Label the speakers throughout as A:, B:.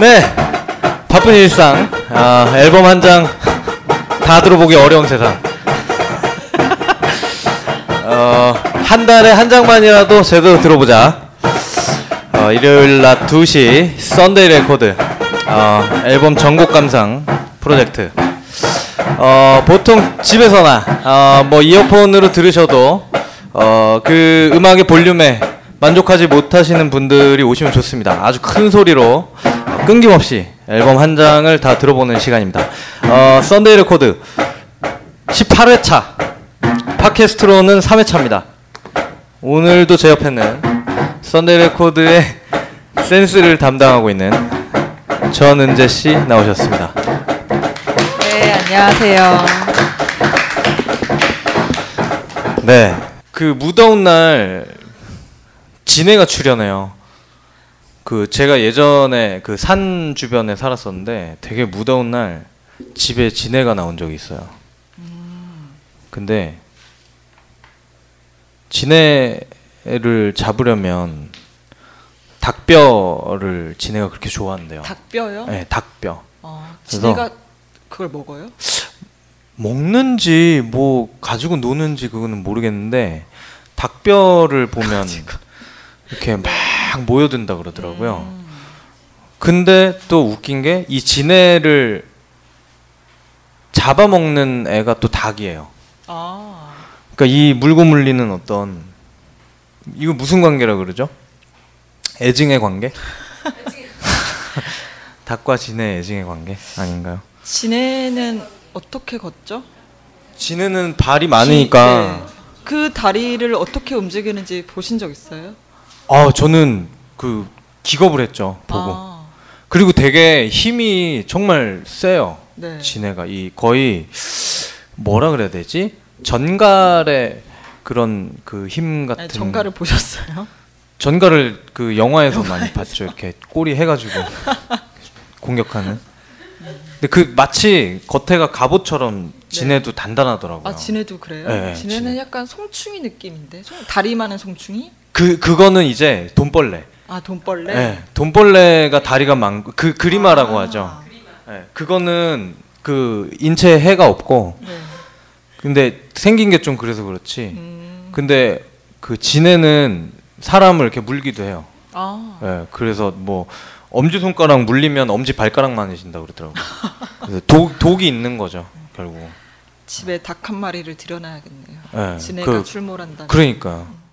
A: 네, 바쁜 일상, 아, 앨범 한 장 다 들어보기 어려운 세상. 어, 한 달에 한 장만이라도 제대로 들어보자. 어, 일요일 낮 2시 썬데이 레코드 어, 앨범 전곡 감상 프로젝트. 어, 보통 집에서나 어, 뭐 이어폰으로 들으셔도 어, 그 음악의 볼륨에 만족하지 못하시는 분들이 오시면 좋습니다. 아주 큰 소리로 끊김없이 앨범 한 장을 다 들어보는 시간입니다. 어, 썬데이 레코드 18회차 팟캐스트로는 3회차입니다. 오늘도 제 옆에는 썬데이 레코드의 센스를 담당하고 있는 전은재 씨 나오셨습니다.
B: 네, 안녕하세요.
A: 네. 그 무더운 날 진해가 출연해요. 그 제가 예전에 그 산 주변에 살았었는데 되게 무더운 날 집에 진해가 나온 적이 있어요. 근데 진해를 잡으려면 닭뼈를 진해가 그렇게 좋아한대요.
B: 닭뼈요?
A: 네, 닭뼈.
B: 어,
A: 그래서-
B: 지네가 그걸 먹어요?
A: 먹는지 뭐 가지고 노는지 그거는 모르겠는데 닭뼈를 보면 이렇게 막 모여든다 그러더라고요.
B: 음.
A: 근데 또 웃긴 게 이 진해를 잡아먹는 애가 또 닭이에요.
B: 아,
A: 그러니까 이 물고 물리는 어떤 이거 무슨 관계라 그러죠? 애증의 관계? 닭과 진해 애증의 관계 아닌가요?
B: 지네는 어떻게 걷죠?
A: 진해는 발이 많으니까
B: 네. 그 다리를 어떻게 움직이는지 보신 적 있어요?
A: 아 저는 그 기겁을 했죠 보고
B: 아,
A: 그리고 되게 힘이 정말 세요
B: 네.
A: 진해가 이 거의 뭐라 그래야 되지 전갈의 그런 그 힘 같은
B: 아니, 정가를 보셨어요?
A: 전갈을 그 영화에서 많이 봤죠 이렇게 꼬리 해가지고 공격하는 근데 그 마치 겉에가 갑옷처럼 진해도 단단하더라고요
B: 아, 지네도 그래요?
A: 네, 네,
B: 지네는
A: 지네.
B: 약간 송충이 느낌인데, 송- 다리 많은 송충이?
A: 그 그거는 이제 돈벌레
B: 아, 돈벌레.
A: 네, 돈벌레가 다리가 많고 그 그리마라고
B: 아,
A: 하죠 네, 그거는 그 인체에 해가 없고
B: 네.
A: 근데 생긴 게 좀 그래서 그렇지.
B: 음,
A: 근데 그 진해는 사람을 이렇게 물기도 해요.
B: 아,
A: 예, 그래서 뭐 엄지 손가락 물리면 엄지 발가락 많으신다 그러더라고요. 그래서 독 독이 있는 거죠 결국.
B: 집에 닭 한 마리를 들여놔야겠네요.
A: 예,
B: 지네가
A: 그-
B: 출몰한다.
A: 그러니까. 네.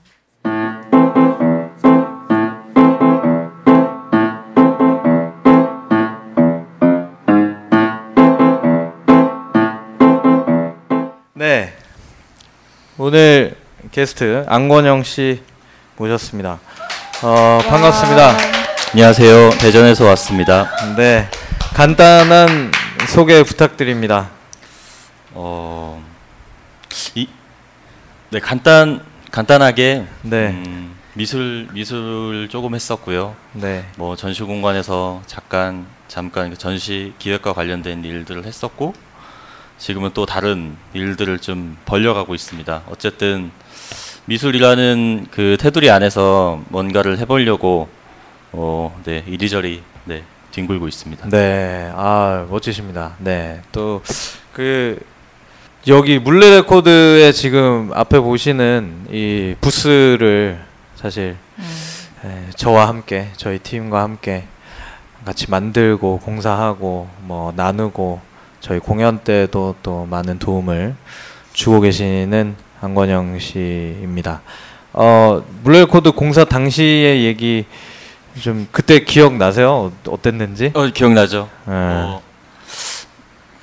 A: 오늘 게스트 안권영 씨 모셨습니다. 어, 반갑습니다.
C: 안녕하세요. 대전에서 왔습니다.
A: 네. 간단한 소개 부탁드립니다.
C: 어, 이, 네 간단 간단하게
A: 네.
C: 음, 미술 미술 조금 했었고요.
A: 네.
C: 뭐 전시 공간에서 잠깐 잠깐 그 전시 기획과 관련된 일들을 했었고 지금은 또 다른 일들을 좀 벌려가고 있습니다. 어쨌든 미술이라는 그 테두리 안에서 뭔가를 해보려고 어, 네 이리저리 네 뒹굴고 있습니다.
A: 네, 아 멋지십니다. 네, 또 그 여기 물레 레코드에 지금 앞에 보시는 이 부스를 사실
B: 음,
A: 에, 저와 함께 저희 팀과 함께 같이 만들고 공사하고 뭐 나누고 저희 공연 때도 또 많은 도움을 주고 계시는 안권영 씨입니다. 어 레코드 공사 당시의 얘기 좀 그때 기억 나세요? 어- 어땠는지?
C: 어 기억나죠?
A: 예.
C: 어,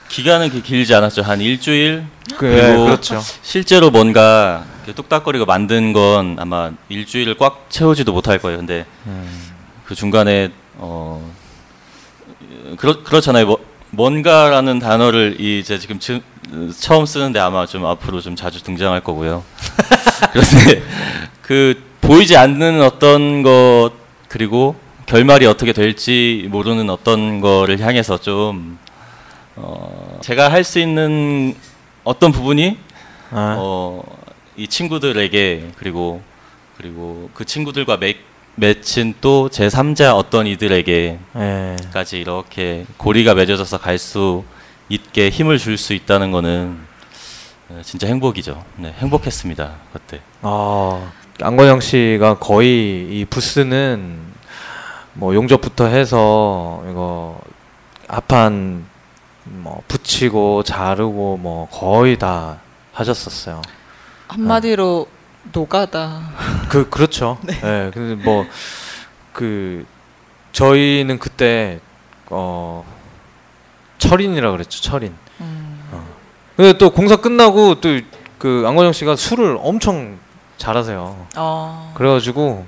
C: 기간은 그렇게 길지 않았죠. 한 일주일.
A: 그, 예,
C: 그리고
A: 그렇죠.
C: 실제로 뭔가 그 뚝딱거리고 만든 건 아마 일주일을 꽉 채우지도 못할 거예요. 근데
A: 음.
C: 그 중간에 어 그렇 그렇잖아요. 뭐, 뭔가라는 단어를 이 이제 지금 지, 처음 쓰는데 아마 좀 앞으로 좀 자주 등장할 거고요. 그런데 그 보이지 않는 어떤 것 그리고 결말이 어떻게 될지 모르는 어떤 거를 향해서 좀 어, 제가 할 수 있는 어떤 부분이
A: 아,
C: 어, 이 친구들에게 그리고 그리고 그 친구들과 맺, 맺힌 또 제 3자 어떤 이들에게
A: 예.
C: 까지 이렇게 고리가 맺어져서 갈 수 있게 힘을 줄 수 있다는 거는 어, 진짜 행복이죠. 네, 행복했습니다 그때.
A: 아, 안건영 씨가 거의 이 부스는 뭐 용접부터 해서 이거 합판 뭐 붙이고 자르고 뭐 거의 다 하셨었어요.
B: 한마디로 노가다.
A: 그 그렇죠. 네. 그뭐그 저희는 그때 어 철인이라 그랬죠. 철인.
B: 음.
A: 근데 또 공사 끝나고 또 그 안건영 씨가 술을 엄청 잘하세요.
B: 어.
A: 그래가지고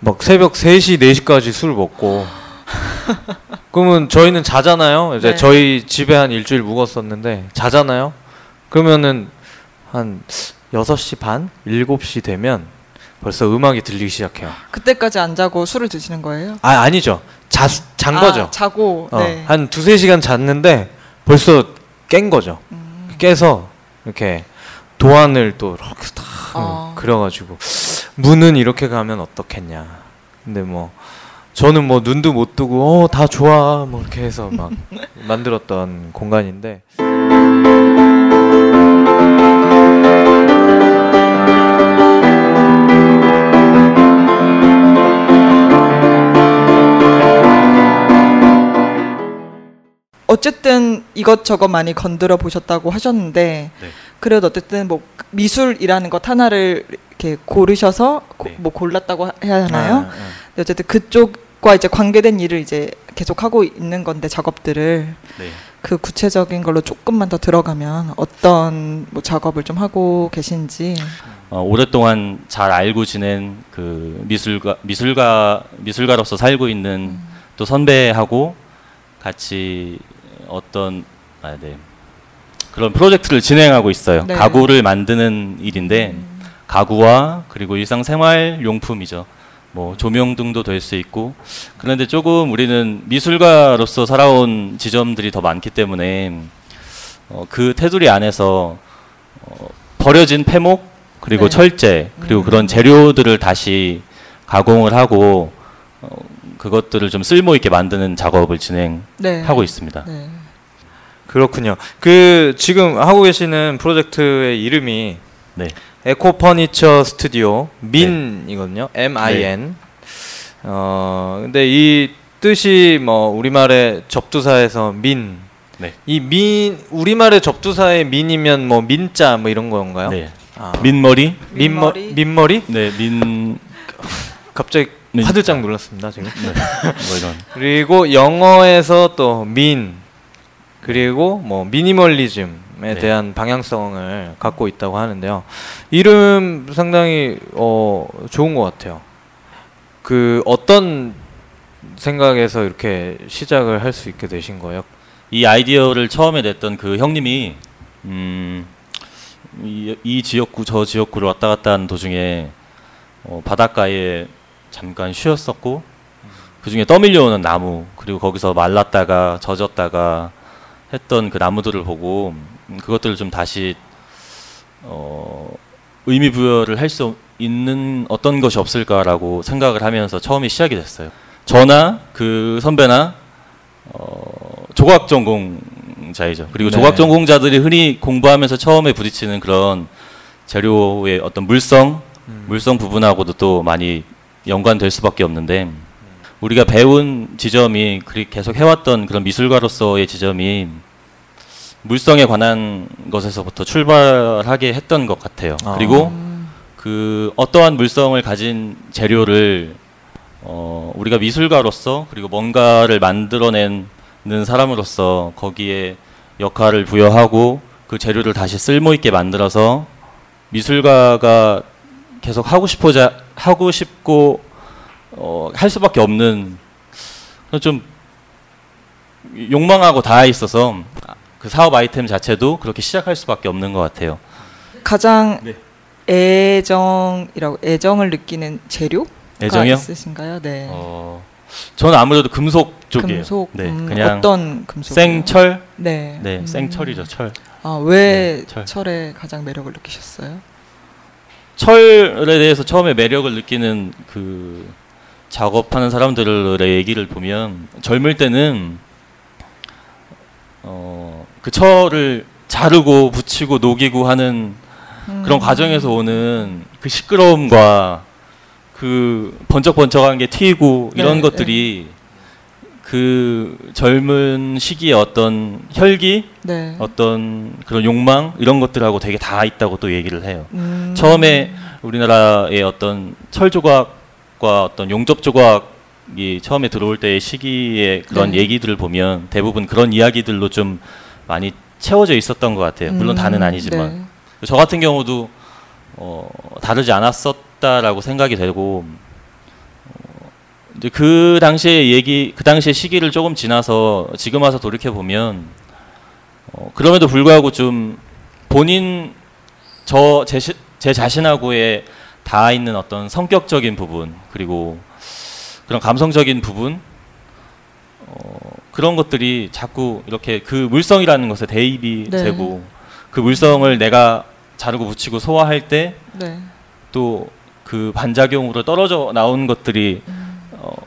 A: 막 새벽 3시, 4시까지 술 먹고 그러면 저희는 자잖아요. 이제
B: 네.
A: 저희 집에 한 일주일 묵었었는데 자잖아요. 그러면은 한 6시 반, 7시 되면 벌써 음악이 들리기 시작해요.
B: 그때까지 안 자고 술을 드시는 거예요?
A: 아, 아니죠. 자, 잔
B: 아,
A: 거죠.
B: 자고.
A: 어,
B: 네.
A: 한 두세 시간 잤는데 벌써 깬 거죠.
B: 음.
A: 깨서 이렇게 도안을 또 이렇게 딱
B: 어.
A: 그려가지고 문은 이렇게 가면 어떻겠냐. 근데 뭐 저는 뭐 눈도 못 뜨고 어 다 좋아 뭐 이렇게 해서 막 만들었던 공간인데
B: 어쨌든 이것저것 많이 건드려 보셨다고 하셨는데
C: 네.
B: 그래도 어쨌든 뭐 미술이라는 것 하나를 이렇게 고르셔서 고-
C: 네.
B: 뭐 골랐다고 해야 하나요?
A: 아, 아.
B: 근데 어쨌든 그쪽과 이제 관계된 일을 이제 계속 하고 있는 건데 작업들을
C: 네.
B: 그 구체적인 걸로 조금만 더 들어가면 어떤 뭐 작업을 좀 하고 계신지
C: 어, 오랫동안 잘 알고 지낸 그 미술가 미술가 미술가로서 살고 있는 또 선배하고 같이 어떤 아, 네. 그런 프로젝트를 진행하고 있어요.
B: 네.
C: 가구를 만드는 일인데 가구와 그리고 일상생활 용품이죠. 뭐 조명 등도 될 수 있고 그런데 조금 우리는 미술가로서 살아온 지점들이 더 많기 때문에 어, 그 테두리 안에서 어, 버려진 폐목 그리고
B: 네.
C: 철제 그리고
B: 음.
C: 그런 재료들을 다시 가공을 하고 어, 그것들을 좀 쓸모 있게 만드는 작업을 진행하고
B: 네.
C: 있습니다.
B: 네.
A: 그렇군요. 그 지금 하고 계시는 프로젝트의 이름이
C: 네.
A: Eco Furniture Studio 민이거든요. M I N. 어 근데 이 뜻이 뭐 우리말의 접두사에서 민.
C: 네.
A: 이민 우리말의 접두사의 민이면 뭐 민자 뭐 이런 건가요?
C: 네.
A: 아.
C: 민머리?
A: 민머
B: 민머리?
A: 민머리?
C: 네, 민
A: 갑자기
C: 민-
A: 화들짝 놀랐습니다 지금.
C: 네. 뭐 이런.
A: 그리고 영어에서 또 mean 그리고 뭐 미니멀리즘에
C: 네.
A: 대한 방향성을 갖고 있다고 하는데요. 이름 상당히 어 좋은 것 같아요. 그 어떤 생각에서 이렇게 시작을 할 수 있게 되신 거예요?
C: 이 아이디어를 처음에 냈던 그 형님이 음, 이, 이 지역구 저 지역구를 왔다 갔다 하는 도중에 어, 바닷가에 잠깐 쉬었었고 그 중에 떠밀려오는 나무 그리고 거기서 말랐다가 젖었다가 했던 그 나무들을 보고 음, 그것들을 좀 다시 어, 의미 부여를 할 수 있는 어떤 것이 없을까라고 생각을 하면서 처음에 시작이 됐어요. 저나 그 선배나 어, 조각 전공자이죠. 그리고
A: 네.
C: 조각 전공자들이 흔히 공부하면서 처음에 부딪히는 그런 재료의 어떤 물성, 물성 부분하고도 또 많이 연관될 수밖에 없는데 우리가 배운 지점이 계속 해왔던 그런 미술가로서의 지점이 물성에 관한 것에서부터 출발하게 했던 것 같아요.
A: 아.
C: 그리고 그 어떠한 물성을 가진 재료를 어, 우리가 미술가로서 그리고 뭔가를 만들어내는 사람으로서 거기에 역할을 부여하고 그 재료를 다시 쓸모 있게 만들어서 미술가가 계속 하고 싶어자 하고 싶고 어, 할 수밖에 없는 좀 욕망하고 닿아 있어서 그 사업 아이템 자체도 그렇게 시작할 수밖에 없는 것 같아요.
B: 가장
C: 네.
B: 애정이라고 애정을 느끼는 재료가
C: 애정이요?
B: 있으신가요? 네.
C: 어, 저는 아무래도 금속 쪽이에요.
B: 금속.
C: 네,
B: 음,
C: 그냥
B: 어떤 금속?
C: 생철.
B: 네.
C: 네,
B: 음.
C: 생철이죠, 철.
B: 아, 왜
C: 네, 철.
B: 철에 가장 매력을 느끼셨어요?
C: 철에 대해서 처음에 매력을 느끼는 그 작업하는 사람들의 얘기를 보면 젊을 때는 어, 그 철을 자르고 붙이고 녹이고 하는 그런
B: 음.
C: 과정에서 오는 그 시끄러움과 그 번쩍번쩍한 게 튀고 이런
B: 네,
C: 것들이 그 젊은 시기의 어떤 혈기,
B: 네.
C: 어떤 그런 욕망 이런 것들하고 되게 다 있다고 또 얘기를 해요.
B: 음.
C: 처음에 우리나라의 어떤 철 조각과 어떤 용접 조각이 처음에 들어올 때의 시기의 그런
B: 네.
C: 얘기들을 보면 대부분 그런 이야기들로 좀 많이 채워져 있었던 것 같아요. 물론 다는
B: 음,
C: 아니지만
B: 네.
C: 저 같은 경우도 어, 다르지 않았었다라고 생각이 되고 어, 이제 그 당시의 얘기, 그 당시의 시기를 조금 지나서 지금 와서 돌이켜 보면 어, 그럼에도 불구하고 좀 본인 저제 자신하고의 닿아 있는 어떤 성격적인 부분 그리고 그런 감성적인 부분 어, 그런 것들이 자꾸 이렇게 그 물성이라는 것에 대입이
B: 네.
C: 되고 그 물성을 내가 자르고 붙이고 소화할 때
B: 네.
C: 또그 반작용으로 떨어져 나온 것들이 어,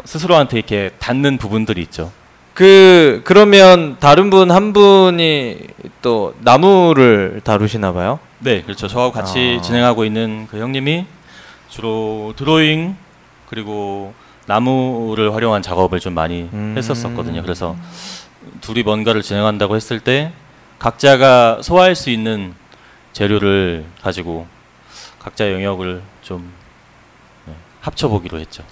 C: 스스로한테 이렇게 닿는 부분들이 있죠.
A: 그 그러면 다른 분 한 분이 또 나무를 다루시나 봐요.
C: 네, 그렇죠. 저하고 같이
A: 아.
C: 진행하고 있는 그 형님이 주로 드로잉 그리고 나무를 활용한 작업을 좀 많이
A: 음.
C: 했었었거든요. 그래서 둘이 뭔가를 진행한다고 했을 때 각자가 소화할 수 있는 재료를 가지고 각자 영역을 좀 네, 합쳐보기로 했죠.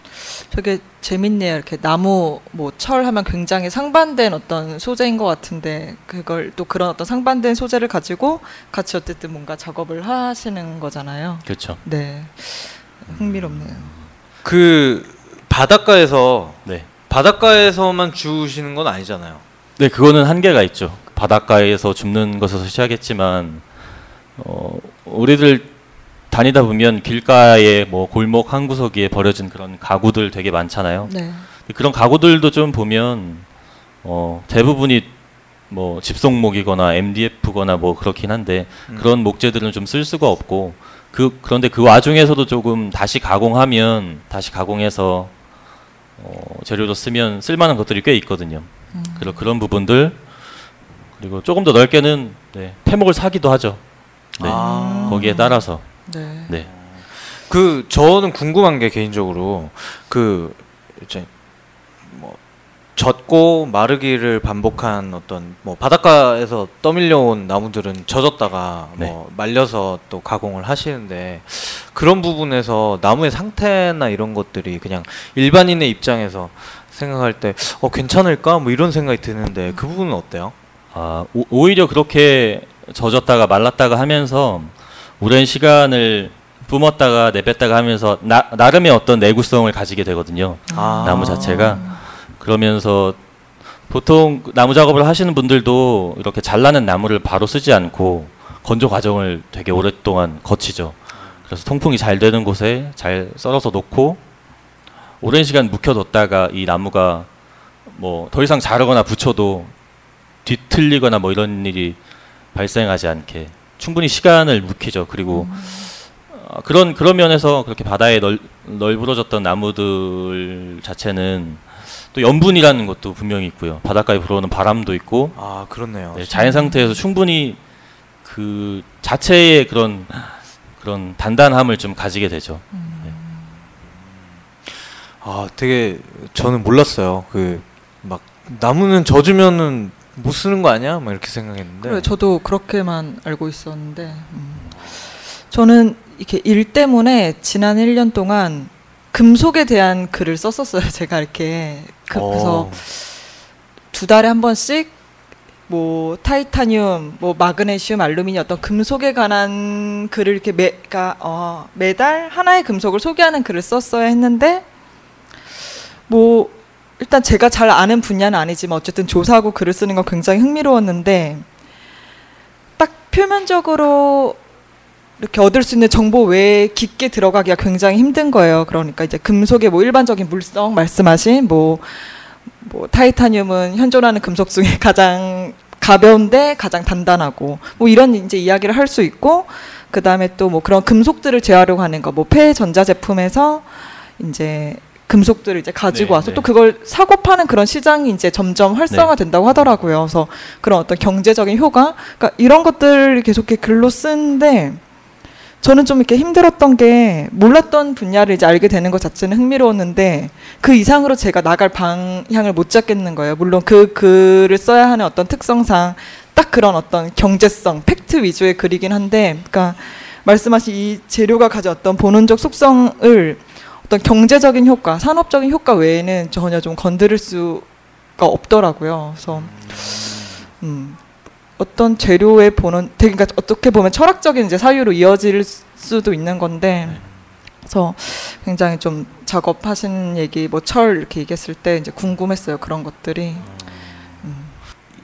B: 되게 재밌네요. 이렇게 나무, 뭐 철 하면 굉장히 상반된 어떤 소재인 것 같은데 그걸 또 그런 어떤 상반된 소재를 가지고 같이 어쨌든 뭔가 작업을 하시는 거잖아요.
C: 그렇죠.
B: 네, 흥미롭네요.
A: 그 바닷가에서
C: 네.
A: 바닷가에서만 주우시는 건 아니잖아요.
C: 네, 그거는 한계가 있죠. 바닷가에서 줍는 것에서 시작했지만 어, 우리들 다니다 보면 길가에 뭐 골목 한 구석에 버려진 그런 가구들 되게 많잖아요.
B: 네,
C: 그런 가구들도 좀 보면 어, 대부분이 뭐 집속목이거나 MDF거나 뭐 그렇긴 한데
A: 음.
C: 그런 목재들은 좀 쓸 수가 없고 그 그런데 그 와중에서도 조금 다시 가공하면 다시 가공해서 어, 재료로 쓰면 쓸만한 것들이 꽤 있거든요.
B: 음.
C: 그런 그런 부분들 그리고 조금 더 넓게는 네, 폐목을 사기도 하죠. 네.
A: 아.
C: 거기에 따라서
B: 네.
C: 네.
A: 그 저는 궁금한 게 개인적으로 그 이제 뭐 젖고 마르기를 반복한 어떤 뭐 바닷가에서 떠밀려온 나무들은 젖었다가
C: 네.
A: 뭐 말려서 또 가공을 하시는데 그런 부분에서 나무의 상태나 이런 것들이 그냥 일반인의 입장에서 생각할 때 어 괜찮을까 뭐 이런 생각이 드는데 그 부분은 어때요?
C: 아, 오, 오히려 그렇게 젖었다가 말랐다가 하면서 오랜 시간을 뿜었다가 내뺐다가 하면서 나, 나름의 어떤 내구성을 가지게 되거든요.
A: 아.
C: 나무 자체가 그러면서 보통 그 나무 작업을 하시는 분들도 이렇게 잘라낸 나무를 바로 쓰지 않고 건조 과정을 되게 오랫동안 거치죠. 그래서 통풍이 잘 되는 곳에 잘 썰어서 놓고 오랜 시간 묵혀뒀다가 이 나무가 뭐 더 이상 자르거나 붙여도 뒤틀리거나 뭐 이런 일이 발생하지 않게 충분히 시간을 묵히죠. 그리고 어, 그런 그런 면에서 그렇게 바다에 널, 널브러졌던 나무들 자체는 또 염분이라는 것도 분명히 있고요. 바닷가에 불어오는 바람도 있고
A: 아 그렇네요.
C: 네, 자연 상태에서 충분히 그 자체의 그런 그런 단단함을 좀 가지게 되죠.
A: 아, 되게 저는 몰랐어요. 그 막 나무는 젖으면은 못 쓰는 거 아니야? 막 이렇게 생각했는데.
B: 그래, 저도 그렇게만 알고 있었는데 음. 저는 이렇게 일 때문에 지난 1년 동안 금속에 대한 글을 썼었어요. 제가 이렇게 그, 래서
A: 어.
B: 두 달에 한 번씩 뭐 타이타늄, 뭐 마그네슘, 알루미늄 어떤 금속에 관한 글을 이렇게 매, 그러니까 어, 매달 하나의 금속을 소개하는 글을 썼어야 했는데 뭐 일단 제가 잘 아는 분야는 아니지만 어쨌든 조사하고 글을 쓰는 건 굉장히 흥미로웠는데 딱 표면적으로 이렇게 얻을 수 있는 정보 외에 깊게 들어가기가 굉장히 힘든 거예요. 그러니까 이제 금속의 뭐 일반적인 물성 말씀하신 뭐, 뭐 타이타늄은 현존하는 금속 중에 가장 가벼운데 가장 단단하고 뭐 이런 이제 이야기를 할 수 있고 그 다음에 또 뭐 그런 금속들을 재활용하는 거 뭐 폐 전자 제품에서 이제 금속들을 이제 가지고
C: 네,
B: 와서
C: 네.
B: 또 그걸 사고 파는 그런 시장이 이제 점점 활성화된다고 하더라고요. 그래서 그런 어떤 경제적인 효과, 그러니까 이런 것들을 계속 이렇게 글로 쓰는데 저는 좀 이렇게 힘들었던 게 몰랐던 분야를 이제 알게 되는 것 자체는 흥미로웠는데 그 이상으로 제가 나갈 방향을 못 잡겠는 거예요. 물론 그 글을 써야 하는 어떤 특성상 딱 그런 어떤 경제성, 팩트 위주의 글이긴 한데, 그러니까 말씀하신 이 재료가 어떤 본원적 속성을 어떤 경제적인 효과, 산업적인 효과 외에는 전혀 좀 건드릴 수가 없더라고요. 그래서 음, 어떤 재료의 본원, 되게 그러니까 어떻게 보면 철학적인 이제 사유로 이어질 수도 있는 건데, 그래서 굉장히 좀 작업하시는 얘기, 뭐 철 이렇게 얘기했을 때 이제 궁금했어요. 그런 것들이.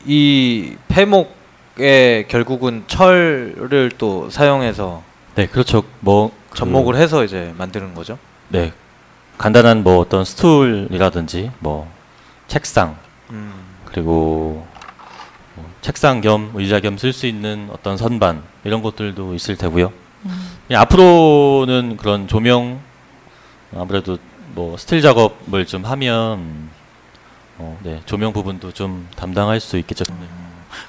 A: 이 폐목에 결국은 철을 또 사용해서
C: 네, 그렇죠. 뭐
A: 접목을 해서 이제 만드는 거죠.
C: 네. 간단한 뭐 어떤 스툴이라든지 뭐 책상
A: 음.
C: 그리고 뭐 책상 겸 의자 겸 쓸 수 있는 어떤 선반 이런 것들도 있을 테고요. 예, 앞으로는 그런 조명 아무래도 뭐 스틸 작업을 좀 하면 어, 네, 조명 부분도 좀 담당할 수 있겠죠. 네.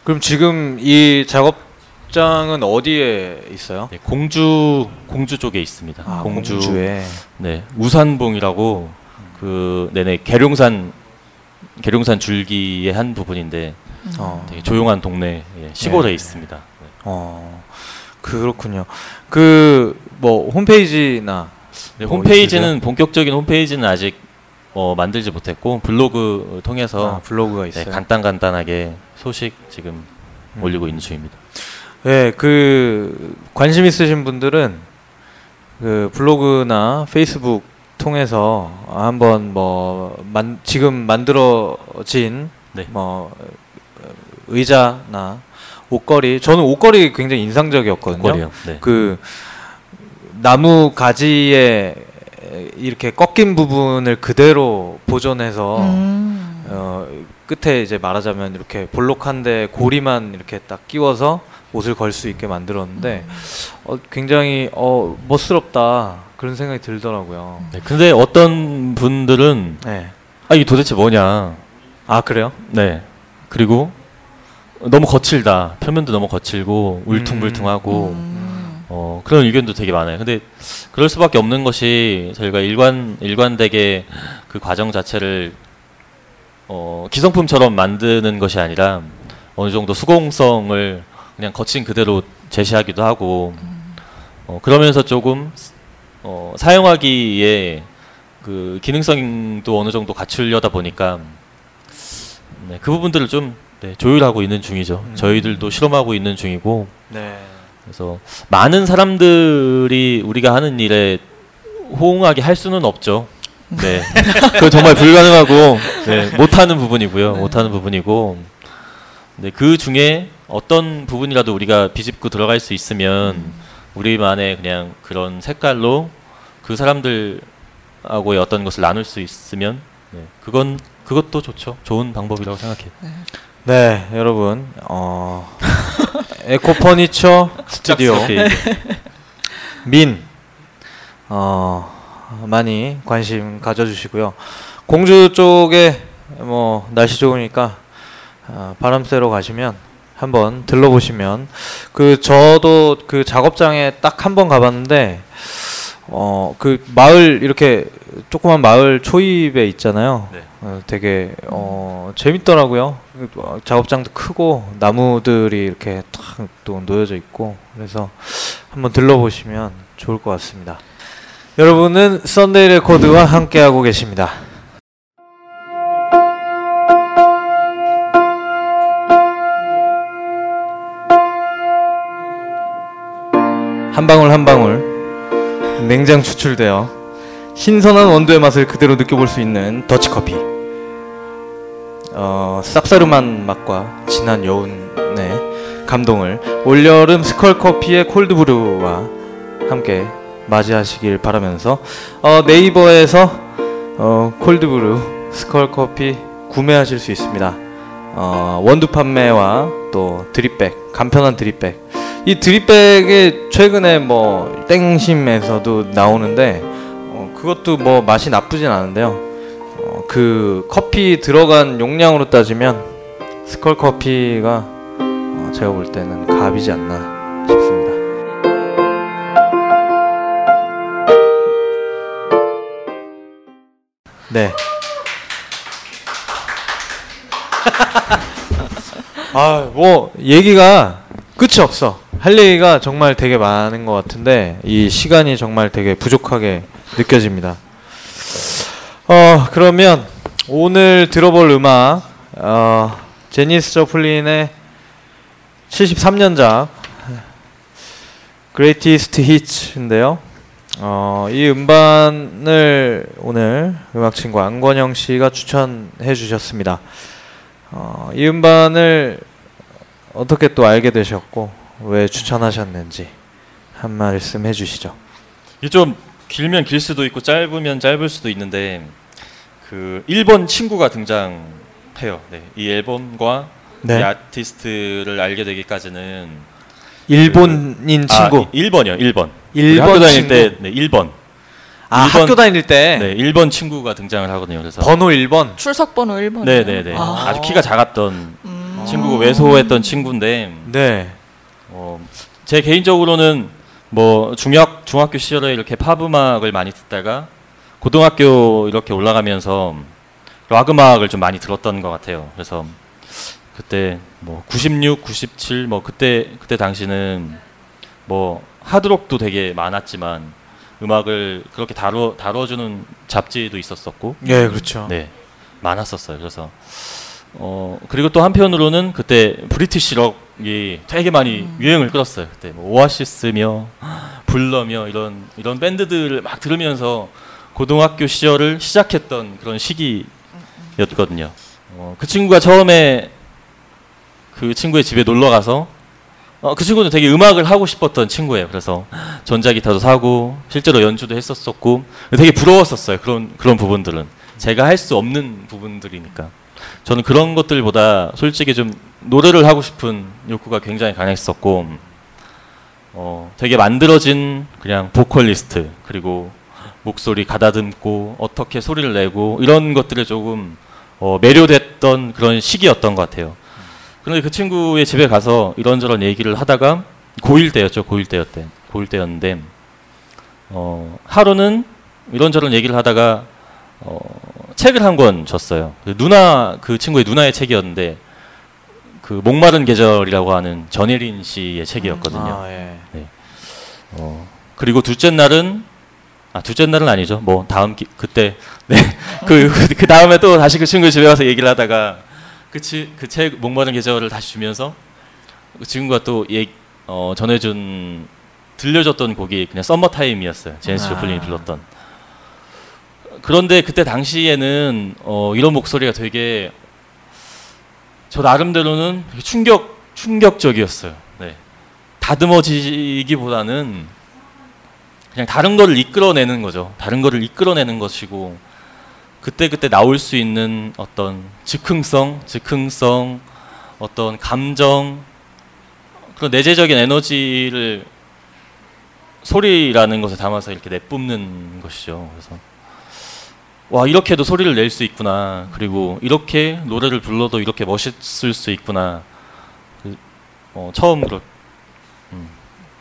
A: 그럼 지금 이 작업장은 어디에 있어요?
C: 네, 공주 공주 쪽에 있습니다.
A: 아,
C: 공주
A: 공주에.
C: 네, 우산봉이라고 그 네네 계룡산 계룡산 줄기의 한 부분인데
A: 어.
C: 되게 조용한 동네 예, 시골에
A: 네.
C: 있습니다. 네.
A: 어. 그렇군요. 그 뭐 홈페이지나
C: 네,
A: 뭐
C: 홈페이지는 본격적인 홈페이지는 아직 어, 만들지 못했고 블로그 통해서
A: 아, 블로그가
C: 네,
A: 있어요.
C: 간단 간단하게 소식 지금
A: 음.
C: 올리고 있는 중입니다.
A: 네, 그 관심 있으신 분들은 그 블로그나 페이스북 통해서 한번 뭐 만, 지금 만들어진
C: 네.
A: 뭐 어, 의자나 옷걸이 저는 옷걸이 굉장히 인상적이었거든요.
C: 거리요. 네.
A: 그 나무 가지에 이렇게 꺾인 부분을 그대로 보존해서
B: 음.
A: 어, 끝에 이제 말하자면 이렇게 볼록한데 고리만 이렇게 딱 끼워서 옷을 걸 수 있게 만들었는데 어, 굉장히 어, 멋스럽다 그런 생각이 들더라고요.
C: 네, 근데 어떤 분들은
A: 네.
C: 아 이게 도대체 뭐냐?
A: 아 그래요?
C: 네. 그리고 너무 거칠다. 표면도 너무 거칠고 울퉁불퉁하고
B: 음.
C: 어, 그런 의견도 되게 많아요. 근데 그럴 수밖에 없는 것이 저희가 일관 일관되게 그 과정 자체를 어, 기성품처럼 만드는 것이 아니라 어느 정도 수공성을 그냥 거친 그대로 제시하기도 하고 어, 그러면서 조금 어, 사용하기에 그 기능성도 어느 정도 갖추려다 보니까 네, 그 부분들을 좀 네, 조율하고 있는 중이죠.
A: 음.
C: 저희들도 실험하고 있는 중이고
A: 네.
C: 그래서 많은 사람들이 우리가 하는 일에 호응하게 할 수는 없죠. 네, 그건 정말 불가능하고 네, 못하는 부분이고요. 못하는 부분이고, 네, 그 중에 어떤 부분이라도 우리가 비집고 들어갈 수 있으면 우리만의 그냥 그런 색깔로 그 사람들하고의 어떤 것을 나눌 수 있으면, 네, 그건 그것도 좋죠. 좋은 방법이라고 생각해요.
A: 네, 여러분 어, 에코 퍼니처 스튜디오
C: 네.
A: 민 어, 많이 관심 가져주시고요. 공주 쪽에 뭐 날씨 좋으니까 어, 바람 쐬러 가시면 한번 들러보시면 그 저도 그 작업장에 딱 한 번 가봤는데 어 그 마을 이렇게 조그만 마을 초입에 있잖아요.
C: 네.
A: 어, 되게 어 재밌더라고요. 작업장도 크고 나무들이 이렇게 탁 또 놓여져 있고 그래서 한번 들러보시면 좋을 것 같습니다. 여러분은 썬데이 레코드와 함께하고 계십니다. 한 방울 한 방울 냉장 추출되어 신선한 원두의 맛을 그대로 느껴볼 수 있는 더치커피 어, 쌉싸름한 맛과 진한 여운의 감동을 올여름 스컬커피의 콜드브루와 함께 맞이하시길 바라면서 어, 네이버에서 어, 콜드브루 스컬 커피 구매하실 수 있습니다. 어, 원두 판매와 또 드립백 간편한 드립백 이 드립백이 최근에 뭐 땡심에서도 나오는데 어, 그것도 뭐 맛이 나쁘진 않은데요. 어, 그 커피 들어간 용량으로 따지면 스컬 커피가 어, 제가 볼 때는 갑이지 않나 싶습니다. 네. 아, 뭐 얘기가 끝이 없어. 할 얘기가 정말 되게 많은 것 같은데 이 시간이 정말 되게 부족하게 느껴집니다. 어, 그러면 오늘 들어볼 음악 어, 제니스 저플린의 73년작 Greatest Hits인데요. 어, 이 음반을 오늘 음악 친구 안권영 씨가 추천해 주셨습니다. 어, 이 음반을 어떻게 또 알게 되셨고 왜 추천하셨는지 한 말씀 해주시죠.
C: 이게 좀 길면 길 수도 있고 짧으면 짧을 수도 있는데 그 일본 친구가 등장해요. 네, 이 앨범과
A: 네.
C: 이 아티스트를 알게 되기까지는
A: 일본인 친구.
C: 아, 1번이요. 1번.
A: 일본
C: 학교 다닐
A: 친구.
C: 때 네, 1번.
A: 아
C: 일본-
A: 학교 다닐 때
C: 네, 1번 친구가 등장을 하거든요. 그래서
A: 번호 1번.
B: 출석 번호 1번.
C: 네, 네, 네.
B: 아.
C: 아. 주 키가 작았던
B: 음.
C: 친구고 외소했던 친구인데
A: 네.
C: 어, 제 개인적으로는 뭐 중학 중학교 시절에 이렇게 팝 음악을 많이 듣다가 고등학교 이렇게 올라가면서 락 음악을 좀 많이 들었던 것 같아요. 그래서 그때 뭐 96, 97 뭐 그때 그때 당시는 뭐 하드록도 되게 많았지만 음악을 그렇게 다뤄 다뤄주는 잡지도 있었었고
A: 예, 그렇죠.
C: 네 많았었어요. 그래서 어 그리고 또 한편으로는 그때 브리티시 록 이 되게 많이 유행을 끌었어요. 그때 뭐 오아시스며 블러며 이런 이런 밴드들을 막 들으면서 고등학교 시절을 시작했던 그런 시기였거든요. 어, 그 친구가 처음에 그 친구의 집에 놀러 가서 어, 그 친구는 되게 음악을 하고 싶었던 친구예요. 그래서 전자기타도 사고 실제로 연주도 했었었고 되게 부러웠었어요. 그런 그런 부분들은 제가 할 수 없는 부분들이니까 저는 그런 것들보다 솔직히 좀 노래를 하고 싶은 욕구가 굉장히 강했었고 어, 되게 만들어진 그냥 보컬리스트 그리고 목소리 가다듬고 어떻게 소리를 내고 이런 것들에 조금 어, 매료됐던 그런 시기였던 것 같아요. 그런데 그 친구의 집에 가서 이런저런 얘기를 하다가 고1 때였죠. 고1 때였대. 고1 때였는데 어, 하루는 이런저런 얘기를 하다가 어, 책을 한 권 줬어요. 그 누나 그 친구의 누나의 책이었는데 그 목마른 계절이라고 하는 전예린 씨의 책이었거든요.
A: 아, 예.
C: 어, 그리고 둘째 날은 아 둘째 날은 아니죠. 뭐 다음 기, 그때 네그 그 다음에 또 다시 그 친구 집에 가서 얘기를 하다가 그그 책 목마른 계절을 다시 주면서 그 친구가 또 얘, 어, 전해준 들려줬던 곡이 그냥 썸머 타임이었어요. 제니스
A: 아.
C: 조플린이 불렀던. 그런데 그때 당시에는 어, 이런 목소리가 되게 저 나름대로는 충격 충격적이었어요. 네. 다듬어지기보다는 그냥 다른 거를 이끌어내는 거죠. 다른 거를 이끌어내는 것이고 그때 그때 나올 수 있는 어떤 즉흥성, 즉흥성, 어떤 감정 그런 내재적인 에너지를 소리라는 것에 담아서 이렇게 내뿜는 것이죠. 그래서 와 이렇게도 소리를 낼 수 있구나. 그리고 이렇게 노래를 불러도 이렇게 멋있을 수 있구나. 그, 어, 처음 그런 음,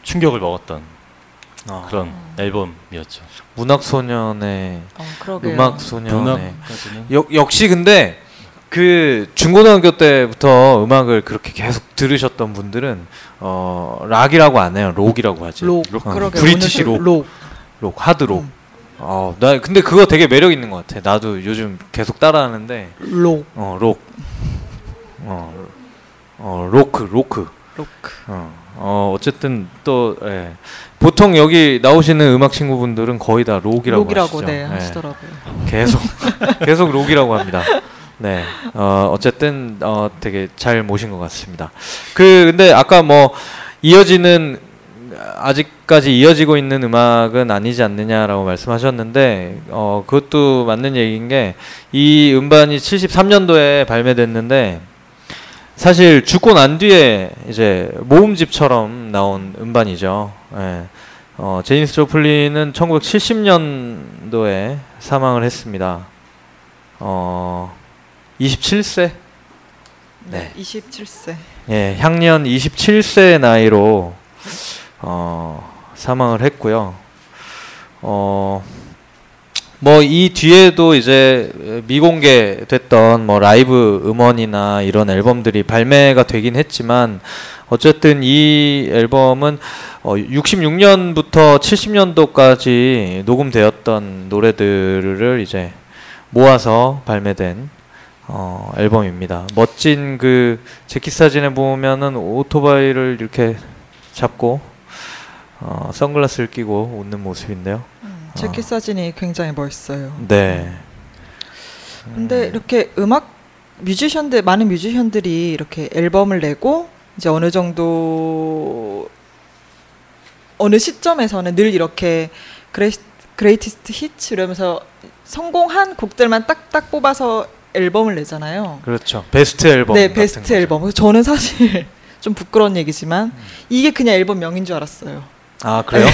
C: 충격을 먹었던
A: 어,
C: 그런 앨범이었죠.
A: 문학 소년의
B: 어.
A: 음악 소년의 역, 역시 근데 그 중고등학교 때부터 음악을 그렇게 계속 들으셨던 분들은 어 락이라고 안 해요 록이라고 하지
B: 록.
A: 어,
B: 그러게. British
A: 록,
B: 록.
A: 록 하드 록
B: 음.
A: 어, 나 근데 그거 되게 매력 있는 것 같아 나도 요즘 계속 따라하는데
B: 록.
A: 어 록 어, 어 로크 로크
B: 로크.
A: 어, 어 어쨌든 또 예. 보통 여기 나오시는 음악 친구분들은 거의 다 록이라고
B: 록이라고
A: 하시죠
B: 네,
A: 예.
B: 하시더라고요.
A: 계속 계속 록이라고 합니다. 네, 어, 어쨌든 어, 되게 잘 모신 것 같습니다. 그 근데 아까 뭐 이어지는 아직까지 이어지고 있는 음악은 아니지 않느냐라고 말씀하셨는데 어 그것도 맞는 얘기인 게 이 음반이 73년도에 발매됐는데 사실 죽고 난 뒤에 이제 모음집처럼 나온 음반이죠. 예. 어, 제니스 조플린은 1970년도에 사망을 했습니다. 어, 27세?
B: 네. 27세.
A: 예, 향년 27세 나이로 어, 사망을 했고요. 어, 뭐 이 뒤에도 이제 미공개됐던 뭐 라이브 음원이나 이런 앨범들이 발매가 되긴 했지만 어쨌든 이 앨범은 어, 66년부터 70년도까지 녹음되었던 노래들을 이제 모아서 발매된 어, 앨범입니다. 멋진 그 재킷 사진에 보면은 오토바이를 이렇게 잡고 어, 선글라스를 끼고 웃는 모습인데요.
B: 음, 재킷 사진이 굉장히 멋있어요.
A: 네.
B: 근데 이렇게 음악 뮤지션들 많은 뮤지션들이 이렇게 앨범을 내고 이제 어느 정도 어느 시점에서는 늘 이렇게 great, greatest hit 이러면서 성공한 곡들만 딱딱 뽑아서 앨범을 내잖아요.
A: 그렇죠. 베스트 앨범.
B: 네, 베스트. 앨범. 저는 사실 좀 부끄러운 얘기지만 이게 그냥 앨범 명인 줄 알았어요.
A: 아 그래요?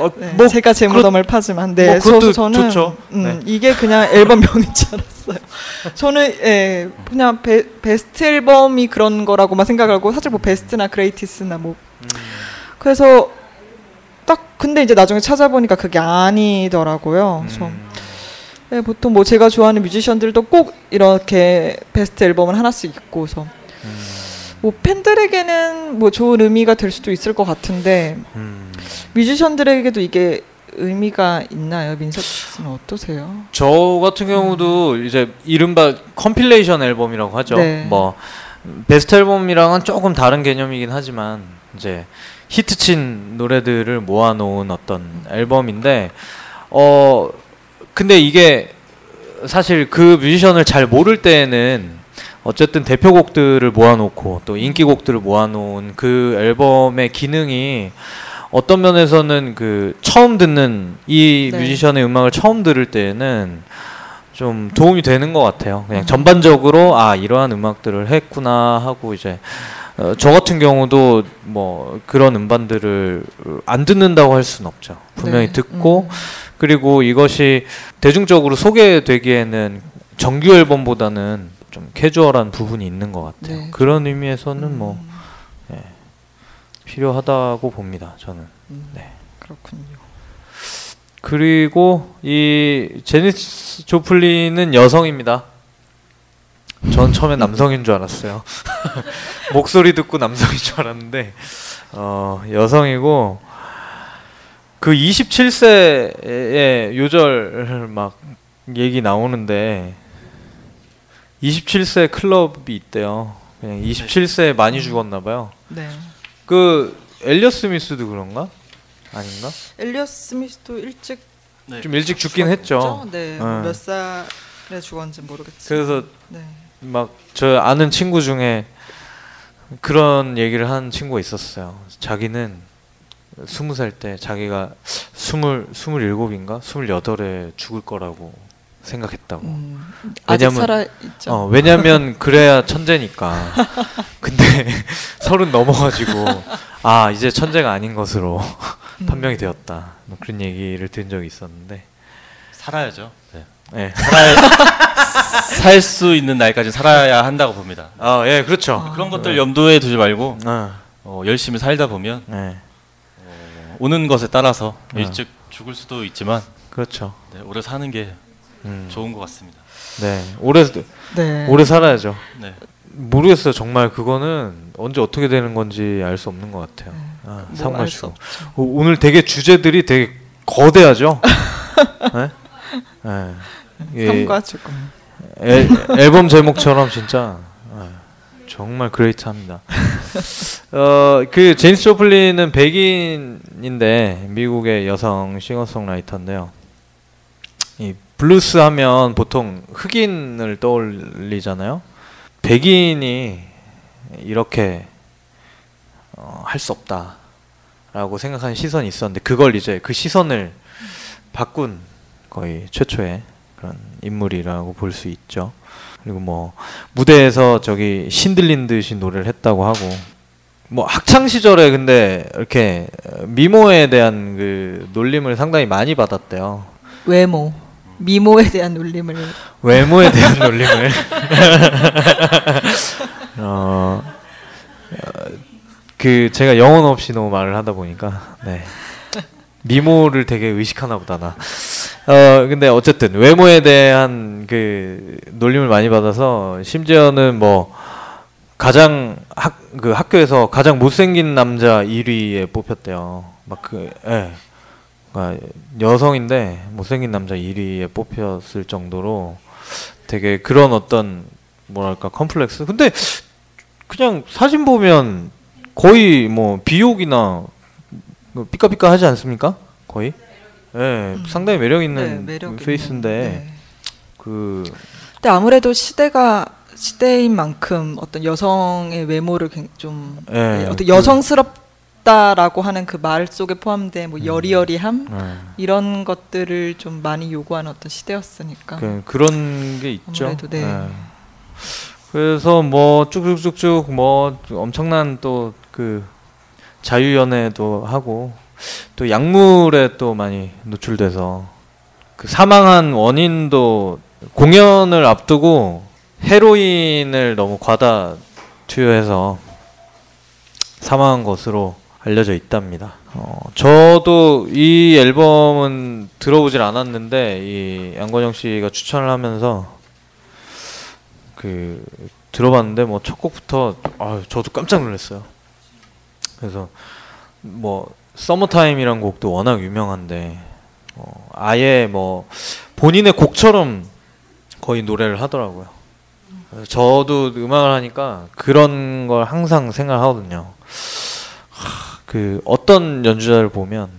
A: 어,
B: 네,
A: 뭐
B: 제가 제
A: 그렇-
B: 무덤을 파지만 네,
A: 뭐 그것도
B: 저, 저는
A: 좋죠.
B: 음,
A: 네.
B: 이게 그냥 앨범 명인 줄 알았어요. 저는 예, 그냥 베, 베스트 앨범이 그런 거라고만 생각하고 사실 뭐 베스트나 greatest나 뭐
A: 음.
B: 그래서 딱 근데 이제 나중에 찾아보니까 그게 아니더라고요. 그래서
A: 음,
B: 네, 보통 뭐 제가 좋아하는 뮤지션들도 꼭 이렇게 베스트 앨범을 하나씩 있고 그래서
A: 음,
B: 뭐 팬들에게는 뭐 좋은 의미가 될 수도 있을 것 같은데
A: 음.
B: 뮤지션들에게도 이게 의미가 있나요? 민석 씨는 어떠세요?
A: 저 같은 경우도 이제 이른바 compilation 앨범이라고 하죠.
B: 네.
A: 뭐 베스트 앨범이랑은 조금 다른 개념이긴 하지만 이제 히트친 노래들을 모아놓은 어떤 앨범인데 어 근데 이게 사실 그 뮤지션을 잘 모를 때에는 어쨌든 대표곡들을 모아놓고 또 인기곡들을 모아놓은 그 앨범의 기능이 어떤 면에서는 그 처음 듣는 이
B: 네.
A: 뮤지션의 음악을 처음 들을 때에는 좀 도움이 되는 것 같아요. 그냥
B: 음.
A: 전반적으로 아 이러한 음악들을 했구나 하고 이제 어, 저 같은 경우도 뭐 그런 음반들을 안 듣는다고 할 수는 없죠. 분명히
B: 네.
A: 듣고
B: 음.
A: 그리고 이것이 대중적으로 소개되기에는 정규 앨범보다는 좀 캐주얼한 부분이 있는 것 같아요.
B: 네.
A: 그런 의미에서는 뭐
B: 음,
A: 필요하다고 봅니다. 저는.
B: 음,
A: 네.
B: 그렇군요.
A: 그리고 이 제니스 조플린은 여성입니다. 전 처음에 남성인 줄 알았어요. 목소리 듣고 남성인 줄 알았는데 어, 여성이고 그 27세의 요절 막 얘기 나오는데 27세 클럽이 있대요. 그냥 27세에 많이 죽었나 봐요.
B: 네.
A: 그 엘리어 스미스도 그런가? 아닌가?
B: 엘리엇 스미스도 일찍
C: 네.
A: 좀 일찍 죽긴
B: 죽었죠?
A: 했죠.
B: 네.
A: 어.
B: 몇 살에 죽었는지 모르겠지만.
A: 그래서
B: 네.
A: 막저 아는 친구 중에 그런 얘기를 한 친구가 있었어요. 자기는 스무 살 때 자기가 스물 스물일곱인가 스물여덟에 죽을 거라고 생각했다고.
B: 음,
A: 왜냐면-
B: 살아 있죠.
A: 어, 왜냐면 그래야 천재니까. 근데 서른 넘어가지고 아 이제 천재가 아닌 것으로
B: 음.
A: 판명이 되었다. 뭐 그런 얘기를 들은 적이 있었는데.
C: 살아야죠. 네.
A: 네.
C: 살수 있는 날까지 살아야 한다고 봅니다.
A: 아, 예, 그렇죠.
B: 아.
C: 그런 것들 염두에 두지 말고
A: 아,
C: 어, 열심히 살다 보면
A: 네,
C: 오는 것에 따라서
A: 어.
C: 일찍 죽을 수도 있지만
A: 그렇죠.
C: 네, 오래 사는 게
A: 음.
C: 좋은 것 같습니다.
A: 네, 오래
B: 네.
A: 오래 살아야죠.
C: 네.
A: 모르겠어요. 정말 그거는 언제 어떻게 되는 건지 알 수 없는 것 같아요.
B: 네.
A: 아,
B: 뭐
A: 상마시고. 오- 오늘 되게 주제들이 되게 거대하죠. 네? 네. 예,
B: 죽음.
A: 앨, 앨범 제목처럼 진짜 네, 정말 great합니다. 어, 그 재니스 조플린은 백인인데 미국의 여성 싱어송라이터인데요. 이 블루스 하면 보통 흑인을 떠올리잖아요. 백인이 이렇게 어, 할 수 없다라고 생각하는 시선이 있었는데 그걸 이제 그 시선을 바꾼 거의 최초의 그런 인물이라고 볼 수 있죠. 그리고 뭐 무대에서 저기 신들린 듯이 노래를 했다고 하고 뭐 학창 시절에 근데 이렇게 미모에 대한 그 놀림을 상당히 많이 받았대요.
B: 외모, 미모에 대한 놀림을
A: 외모에 대한 놀림을 어, 어, 그 제가 영혼 없이 너무 말을 하다 보니까 네 미모를 되게 의식하나 보다 나. 어 근데 어쨌든 외모에 대한 그 놀림을 많이 받아서 심지어는 뭐 가장 학 그 학교에서 가장 못생긴 남자 1위에 뽑혔대요. 막 그 예. 그러니까 여성인데 못생긴 남자 1위에 뽑혔을 정도로 되게 그런 어떤 뭐랄까 컴플렉스. 근데 그냥 사진 보면 거의 뭐 비옥이나 뭐 삐까삐까 하지 않습니까? 거의. 예,
B: 음.
A: 상당히 매력
B: 네,
A: 있는
B: 매력 있는,
A: 페이스인데
B: 네.
A: 그
B: 근데 아무래도 시대가 시대인 만큼 어떤 여성의 외모를 굉- 좀
A: 예,
B: 어떤
A: 그-
B: 여성스럽 다라고 하는 그 말 속에 포함된 뭐 여리여리함
A: 예.
B: 이런 것들을 좀 많이 요구하는 어떤 시대였으니까.
A: 그, 그런 게 있죠.
B: 아무래도 네.
A: 예. 그래서 뭐 쭉쭉쭉쭉 뭐 엄청난 또 그 자유 연애도 하고 또 약물에 또 많이 노출돼서 그 사망한 원인도 공연을 앞두고 헤로인을 너무 과다 투여해서 사망한 것으로 알려져 있답니다. 어, 저도 이 앨범은 들어보질 않았는데 이 양권영 씨가 추천을 하면서 그 들어봤는데 뭐 첫 곡부터 아 저도 깜짝 놀랐어요. 그래서 뭐 서머타임이란 곡도 워낙 유명한데 어, 아예 뭐 본인의 곡처럼 거의 노래를 하더라고요. 저도 음악을 하니까 그런 걸 항상 생각하거든요. 하, 그 어떤 연주자를 보면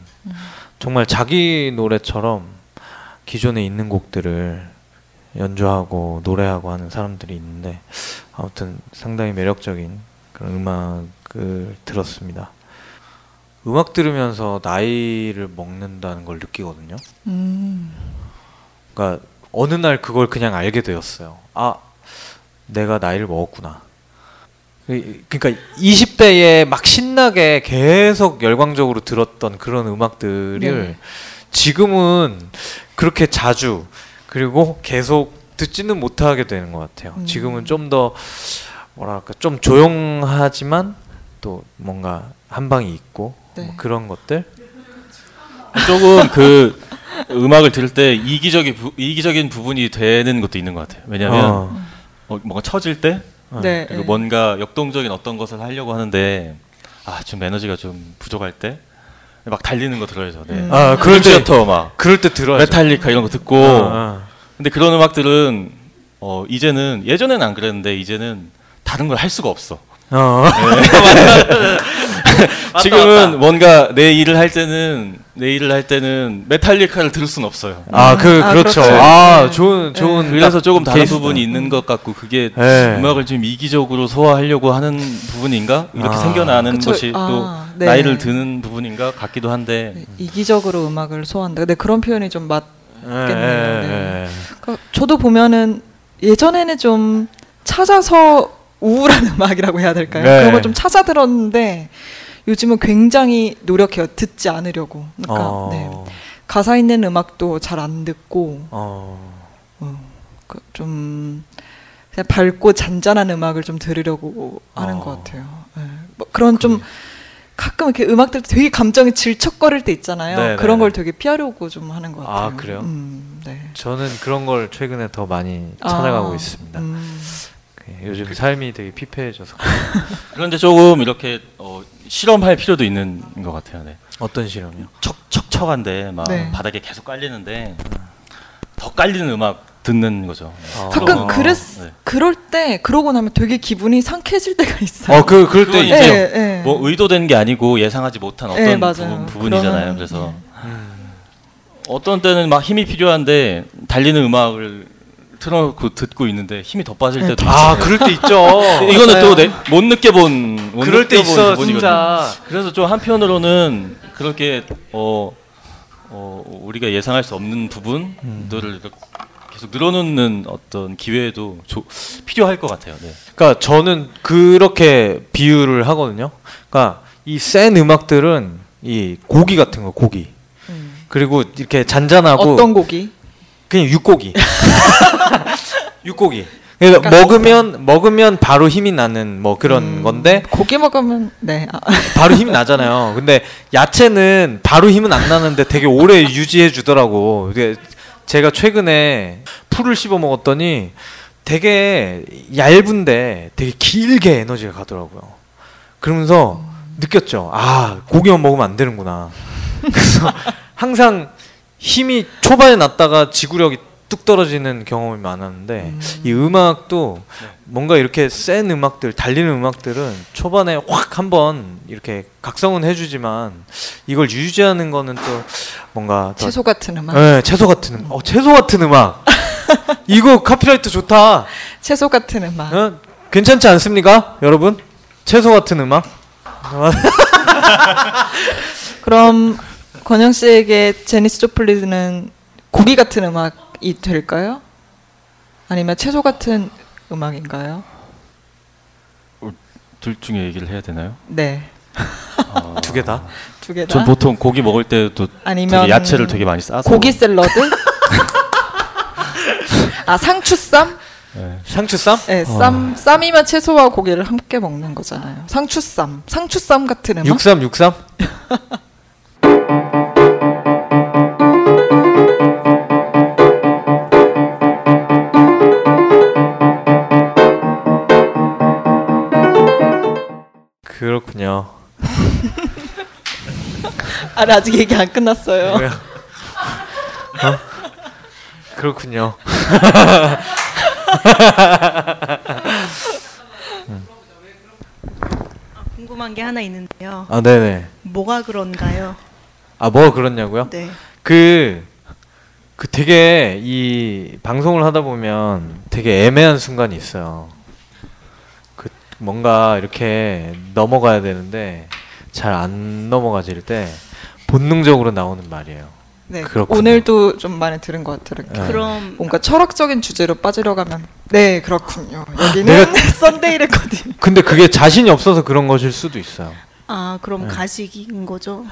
A: 정말 자기 노래처럼 기존에 있는 곡들을 연주하고 노래하고 하는 사람들이 있는데 아무튼 상당히 매력적인 그런 음악을 들었습니다. 음악 들으면서 나이를 먹는다는 걸 느끼거든요.
B: 음.
A: 그러니까 어느 날 그걸 그냥 알게 되었어요. 아, 내가 나이를 먹었구나. 그- 그러니까 20대에 막 신나게 계속 열광적으로 들었던 그런 음악들을
B: 네.
A: 지금은 그렇게 자주 그리고 계속 듣지는 못하게 되는 것 같아요.
B: 음.
A: 지금은 좀 더 뭐랄까 좀 조용하지만 또 뭔가 한 방이 있고
B: 네.
A: 뭐 그런 것들.
C: 조금 그 음악을 들을 때 이기적인 부, 이기적인 부분이 되는 것도 있는 것 같아요. 왜냐하면
A: 어.
C: 어, 뭔가 처질 때
A: 어.
B: 네.
C: 그리고
B: 네.
C: 뭔가 역동적인 어떤 것을 하려고 하는데 아 좀 에너지가 좀 부족할 때 막 달리는 거 들어요 저는.
B: 음.
A: 아, 그럴
C: 때터막
A: 그럴 때 들어야죠.
C: 메탈리카 이런 거 듣고
A: 어, 어.
C: 근데 그런 음악들은 어 이제는 예전에는 안 그랬는데 이제는 다른 걸 할 수가 없어.
A: 어.
C: 지금은 뭔가 내 일을 할 때는 내 일을 할 때는 메탈리카를 들을 순 없어요.
A: 아, 그
B: 아,
A: 그렇죠.
B: 그렇죠.
A: 아,
B: 네.
A: 좋은 좋은
C: 그래서
A: 딱
C: 조금 다른
A: 케이스다.
C: 부분이 있는 것 같고 그게
A: 네.
C: 음악을 좀 이기적으로 소화하려고 하는 부분인가 이렇게
A: 아.
C: 생겨나는
B: 그쵸.
C: 것이
B: 아,
C: 또
B: 네.
C: 나이를 드는 부분인가 같기도 한데
B: 네, 이기적으로 음악을 소화한다. 근데 그런 표현이 좀 맞.
A: 예,
B: 네. 그러니까 저도 보면은 예전에는 좀 찾아서 우울한 음악이라고 해야 될까요?
A: 네.
B: 그런 걸 좀 찾아 들었는데 요즘은 굉장히 노력해요. 듣지 않으려고. 그러니까
A: 어.
B: 네. 가사 있는 음악도 잘 안 듣고
A: 어.
B: 어, 그 좀 그냥 밝고 잔잔한 음악을 좀 들으려고 하는
A: 어.
B: 것 같아요. 네. 뭐 그런 좀 가끔 이렇게 음악들 되게 감정이 질척거릴 때 있잖아요.
A: 네, 네,
B: 그런
A: 네.
B: 걸 되게 피하려고 좀 하는 것
A: 아,
B: 같아요.
A: 그래요?
B: 음, 네.
A: 저는 그런 걸 최근에 더 많이 찾아가고
B: 아,
A: 있습니다.
B: 음.
A: 그 요즘 삶이 되게 피폐해져서
C: 그런데 조금 이렇게 어, 실험할 필요도 있는 것 같아요. 네.
A: 어떤 실험이요?
C: 척, 척척한데 막
B: 네.
C: 바닥에 계속 깔리는데 더 깔리는 음악 듣는 거죠. 네.
A: 어.
B: 가끔
A: 어.
B: 그랬
C: 네.
B: 그럴 때 그러고 나면 되게 기분이 상쾌해질 때가 있어요.
A: 어, 그 그럴 때 이제
B: 예, 예.
C: 뭐 의도된 게 아니고 예상하지 못한 어떤
B: 네, 맞아요.
C: 부분, 이잖아요
B: 그러면,
C: 그래서
A: 음.
C: 어떤 때는 막 힘이 필요한데 달리는 음악을 틀어놓고 듣고 있는데 힘이 더 빠질 때도
A: 아,
C: 있어요.
A: 그럴 때 있죠.
C: 이거는. 또 못 느껴본 못
A: 그럴 때 있어,
C: 부분이거든요.
A: 진짜.
C: 그래서 좀 한편으로는 그렇게 어, 어 우리가 예상할 수 없는 부분들을 이렇게 계속 늘어놓는 어떤 기회도 조, 필요할 것 같아요. 네.
A: 그러니까 저는 그렇게 비유를 하거든요. 그러니까 이 센 음악들은 이 고기 같은 거, 고기.
B: 음.
A: 그리고 이렇게 잔잔하고
B: 어떤 곡이?
A: 그냥 육고기. 육고기. 그러니까 먹으면 먹으면 바로 힘이 나는 뭐 그런
B: 음,
A: 건데
B: 고기 먹으면 네. 아,
A: 바로 힘이 나잖아요. 근데 야채는 바로 힘은 안 나는데 되게 오래 유지해 주더라고. 이게 제가 최근에 풀을 씹어 먹었더니 되게 얇은데 되게 길게 에너지가 가더라고요. 그러면서 느꼈죠. 아, 고기만 먹으면 안 되는구나. 그래서 항상 힘이 초반에 났다가 지구력이 뚝 떨어지는 경험이 많았는데 이 음악도 뭔가 이렇게 센 음악들 달리는 음악들은 초반에 확 한번 이렇게 각성은 해주지만 이걸 유지하는 거는 또 뭔가 더
B: 채소 같은 음악.
A: 네, 채소 같은 음악. 어, 채소 같은 음악. 이거 카피라이트 좋다.
B: 채소 같은 음악.
A: 어? 괜찮지 않습니까, 여러분? 채소 같은 음악.
B: 그럼 권영 씨에게 제니스 조플리는 고기 같은 음악 이 될까요? 아니면 채소 같은 음악인가요?
C: 둘 중에 얘기를 해야 되나요?
B: 네,
A: 두개 다.
B: 두 개 다.
C: 전 보통 고기 먹을 때도
B: 아니면
C: 되게 야채를 되게 많이 싸서
B: 고기 샐러드? 아 상추쌈?
C: 네.
A: 상추쌈?
B: 네, 쌈 쌈이면 채소와 고기를 함께 먹는 거잖아요. 상추쌈, 상추쌈 같은 음악.
A: 육삼 육삼? 그렇군요.
B: 아, 아직 얘기 안 끝났어요.
A: 왜요? 어? 그렇군요.
D: 궁금한 게 하나 있는데요.
A: 아 네네.
D: 뭐가 그런가요?
A: 아 뭐가 그렇냐고요?
D: 네.
A: 그, 그 되게 이 방송을 하다 보면 되게 애매한 순간이 있어요. 그 뭔가 이렇게 넘어가야 되는데 잘 안 넘어가질 때 본능적으로 나오는 말이에요.
B: 네,
A: 그렇군요.
B: 오늘도 좀 많이 들은 것 같아요.
A: 네.
D: 그럼
B: 뭔가 철학적인 주제로 빠지려고 하면 네 그렇군요. 여기는
A: 내가-
B: 썬데이 레코딩.
A: 근데 그게 자신이 없어서 그런 것일 수도 있어요.
D: 아 그럼
A: 네.
D: 가식인 거죠?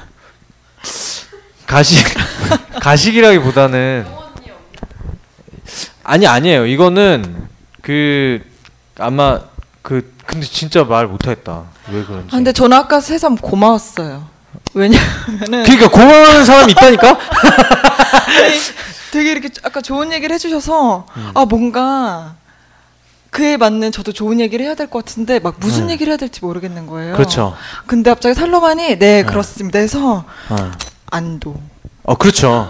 A: 가식 가식이라기보다는 아니 아니에요. 이거는 그 아마 그 근데 진짜 말 못하겠다. 왜 그런지.
B: 아, 근데 저는 아까 새삼 고마웠어요. 왜냐하면은
A: 그러니까 고마워하는 사람이 있다니까.
B: 아니, 되게 이렇게 아까 좋은 얘기를 해주셔서
A: 음.
B: 아 뭔가 그에 맞는 저도 좋은 얘기를 해야 될 것 같은데 막 무슨
A: 네.
B: 얘기를 해야 될지 모르겠는 거예요.
A: 그렇죠.
B: 근데 갑자기 살로만이 네 그렇습니다 해서
A: 어,
B: 안도.
A: 어 그렇죠.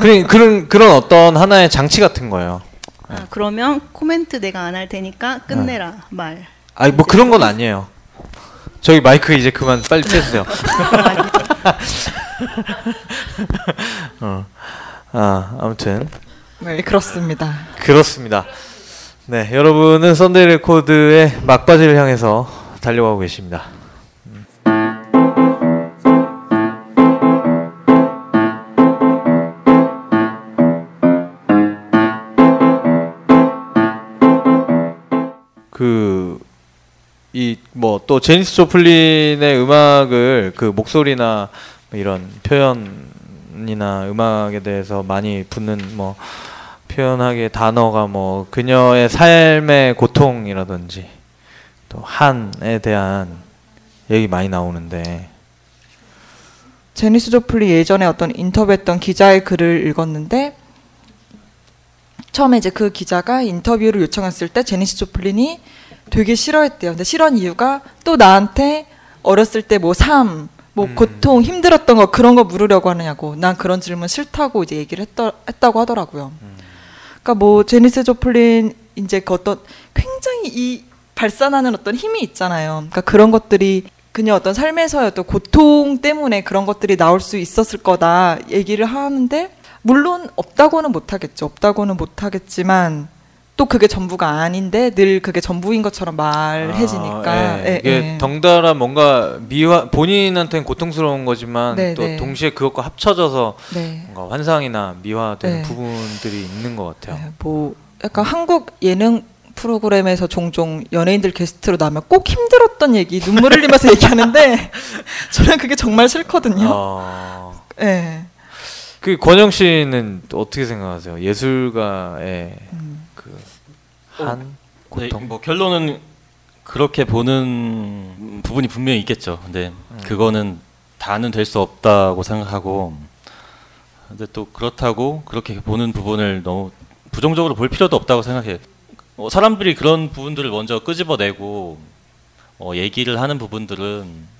A: 그런 그런 그런 어떤 하나의 장치 같은 거예요.
D: 아 그러면 코멘트 내가 안 할 테니까 끝내라 말.
A: 아니 뭐 그런 건 아니에요. 저기 마이크 이제 그만 빨리 떼주세요. 어. 아 아무튼
B: 네 그렇습니다.
A: 그렇습니다. 네 여러분은 썬데이 레코드의 막바지를 향해서 달려가고 계십니다. 그 이 뭐 또 제니스 조플린의 음악을 그 목소리나 이런 표현이나 음악에 대해서 많이 붙는 뭐 표현하기에 단어가 뭐 그녀의 삶의 고통이라든지 또 한에 대한 얘기 많이 나오는데.
B: 제니스 조플리 예전에 어떤 인터뷰했던 기자의 글을 읽었는데 처음에 이제 그 기자가 인터뷰를 요청했을 때 제니스 조플린이 되게 싫어했대요. 근데 싫어한 이유가 또 나한테 어렸을 때 뭐 삶, 뭐
A: 음.
B: 고통, 힘들었던 거 그런 거 물으려고 하느냐고. 난 그런 질문 싫다고 이제 얘기를 했더, 했다고 하더라고요. 그러니까 뭐 제니스 조플린 이제 그 어떤 굉장히 이 발산하는 어떤 힘이 있잖아요. 그러니까 그런 것들이 그녀 어떤 삶에서의 어떤 고통 때문에 그런 것들이 나올 수 있었을 거다 얘기를 하는데 물론 없다고는 못하겠죠. 없다고는 못하겠지만 또 그게 전부가 아닌데 늘 그게 전부인 것처럼 말해지니까
A: 아, 예.
B: 예,
A: 이게
B: 예.
A: 덩달아 뭔가 미화 본인한테는 고통스러운 거지만
B: 네,
A: 또
B: 네.
A: 동시에 그것과 합쳐져서
B: 네.
A: 뭔가 환상이나 미화되는
B: 네.
A: 부분들이 있는 것 같아요.
B: 네, 뭐 약간 한국 예능 프로그램에서 종종 연예인들 게스트로 나면 꼭 힘들었던 얘기 눈물 흘리면서 얘기하는데 저는 그게 정말 싫거든요.
A: 어,
B: 예.
A: 그 권영 씨는 또 어떻게 생각하세요? 예술가의
B: 음.
A: 그한 고통.
C: 네, 뭐 결론은 그렇게 보는 부분이 분명히 있겠죠. 근데 그거는 다는 될 수 없다고 생각하고 근데 또 그렇다고 그렇게 보는 부분을 너무 부정적으로 볼 필요도 없다고 생각해요. 어, 사람들이 그런 부분들을 먼저 끄집어내고 어, 얘기를 하는 부분들은 음, 어,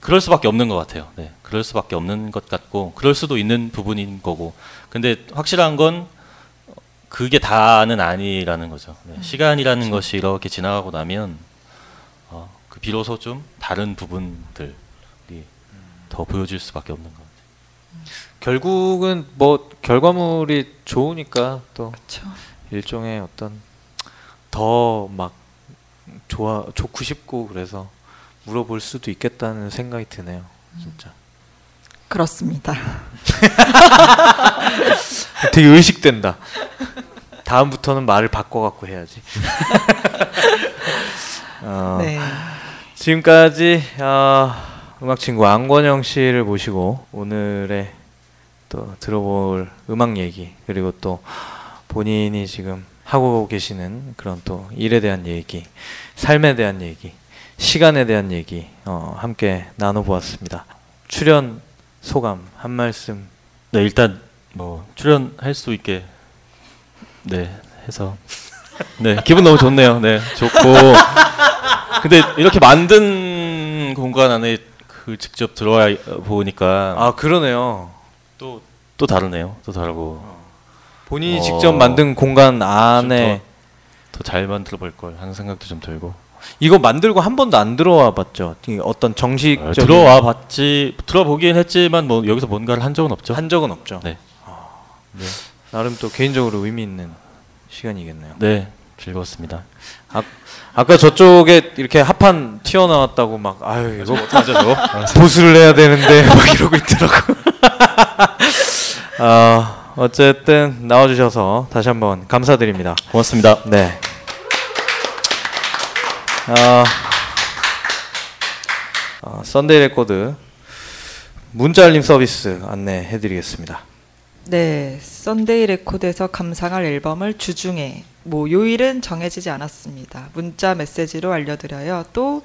C: 그럴 수밖에 없는 것 같아요. 네, 그럴 수밖에 없는 것 같고 그럴 수도 있는 부분인 거고. 근데 확실한 건 그게 다는 아니라는 거죠. 네, 시간이라는 것이 이렇게 지나가고 나면 어, 그 비로소 좀 다른 부분들이 더 보여질 수밖에 없는 것 같아요.
A: 결국은 뭐 결과물이 좋으니까 또
B: 그렇죠.
A: 일종의 어떤 더 막 좋아 좋고 싶고 그래서 물어볼 수도 있겠다는 생각이 드네요. 진짜.
B: 그렇습니다.
A: 되게 의식된다. 다음부터는 말을 바꿔갖고 해야지. 어,
B: 네.
A: 지금까지 어, 음악 친구 안권영 씨를 모시고 오늘의 또 들어볼 음악 얘기 그리고 또 본인이 지금 하고 계시는 그런 또 일에 대한 얘기, 삶에 대한 얘기, 시간에 대한 얘기 어, 함께 나눠보았습니다. 출연 소감 한 말씀.
C: 네, 일단 뭐 출연할 수 있게 네 해서 네 기분 너무 좋네요. 네 좋고 근데 이렇게 만든 공간 안에 그 직접 들어와 보니까
A: 아 그러네요.
C: 또 또 다르네요. 또 다르고
A: 본인이
C: 어,
A: 직접 만든 공간 안에
C: 더 잘 만들어 볼 걸 하는 생각도 좀 들고
A: 이거 만들고 한 번도 안 들어와 봤죠. 이 어떤 정식적인
C: 아, 들어와 봤지 들어보긴 했지만 뭐 여기서 뭔가를 한 적은 없죠.
A: 한 적은 없죠.
C: 네. 네.
A: 나름 또 개인적으로 의미 있는 시간이겠네요.
C: 네 즐거웠습니다.
A: 아, 아까 저쪽에 이렇게 합판 튀어나왔다고 막 아유 이거
C: 어떡하죠 저거?
A: 보수를 해야 되는데 막 이러고 있더라고. 어, 어쨌든 나와주셔서 다시 한번 감사드립니다.
C: 고맙습니다.
A: 네. 어, 어, 썬데이 레코드 문자 알림 서비스 안내해드리겠습니다.
B: 네, 썬데이 레코드에서 감상할 앨범을 주중에 뭐 요일은 정해지지 않았습니다. 문자 메시지로 알려드려요. 또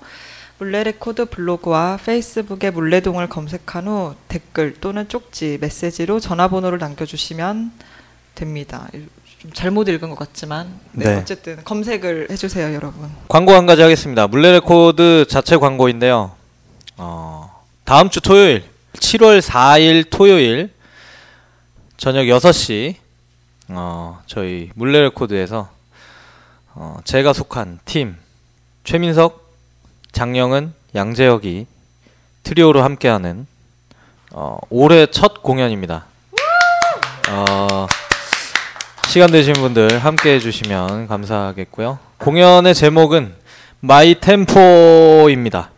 B: 문래 레코드 블로그와 페이스북에 문래동을 검색한 후 댓글 또는 쪽지 메시지로 전화번호를 남겨주시면 됩니다. 좀 잘못 읽은 것 같지만 네,
A: 네.
B: 어쨌든 검색을 해주세요, 여러분.
A: 광고 한 가지 하겠습니다. 문래 레코드 자체 광고인데요. 어, 다음 주 토요일 7월 4일 토요일 저녁 6시 어, 저희 문래 레코드에서 어, 제가 속한 팀 최민석, 장영은, 양재혁이 트리오로 함께하는 어, 올해 첫 공연입니다. 어, 시간 되신 분들 함께 해주시면 감사하겠고요. 공연의 제목은 My Tempo입니다.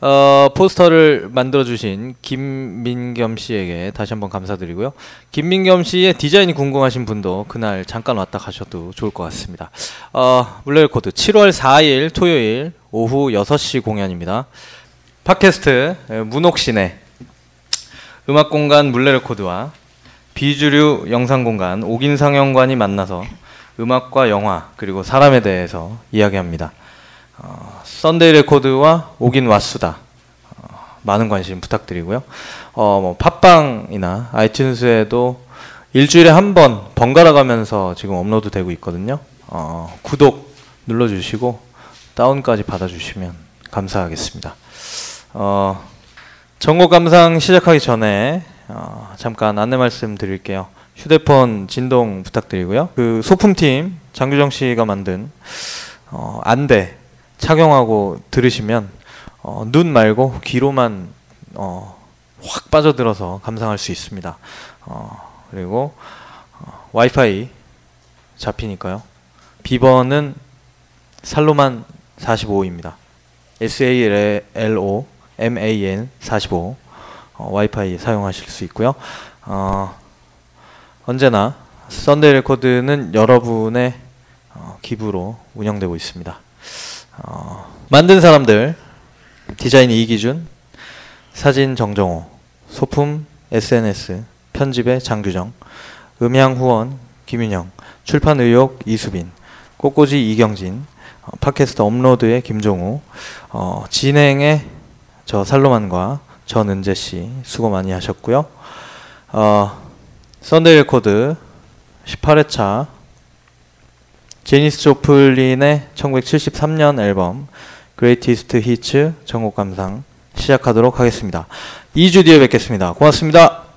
A: 어, 포스터를 만들어주신 김민겸 씨에게 다시 한번 감사드리고요. 김민겸 씨의 디자인이 궁금하신 분도 그날 잠깐 왔다 가셔도 좋을 것 같습니다. 어, 문래 레코드 7월 4일 토요일 오후 6시 공연입니다. 팟캐스트 에, 문옥씨네 음악공간 문래레코드와 비주류 영상 공간 옥인상영관이 만나서 음악과 영화 그리고 사람에 대해서 이야기합니다. 어, 썬데이 레코드와 옥인 왓수다 어, 많은 관심 부탁드리고요. 어, 뭐 팟빵이나 아이튠즈에도 일주일에 한 번 번갈아 가면서 지금 업로드 되고 있거든요. 어, 구독 눌러주시고 다운까지 받아주시면 감사하겠습니다. 어, 전곡 감상 시작하기 전에 어, 잠깐 안내 말씀 드릴게요. 휴대폰 진동 부탁드리고요. 그 소품팀 장규정 씨가 만든 어, 안대 착용하고 들으시면 어, 눈 말고 귀로만 어, 확 빠져들어서 감상할 수 있습니다. 어, 그리고 어, 와이파이 잡히니까요. 비번은 살로만 45입니다. S A L O M A N 45 어, 와이파이 사용하실 수 있고요. 어, 언제나 썬데이 레코드는 여러분의 어, 기부로 운영되고 있습니다. 어, 만든 사람들 디자인 이기준 사진 정정호 소품 SNS 편집의 장규정 음향 후원 김윤영 출판 의혹 이수빈 꽃꽂이 이경진 어, 팟캐스트 업로드의 김종우 어, 진행의 저 살로만과 전은재 씨 수고 많이 하셨고요. 어, 썬데이 레코드 18회차 제니스 조플린의 1973년 앨범 그레이티스트 히츠 전곡 감상 시작하도록 하겠습니다. 2주 뒤에 뵙겠습니다. 고맙습니다.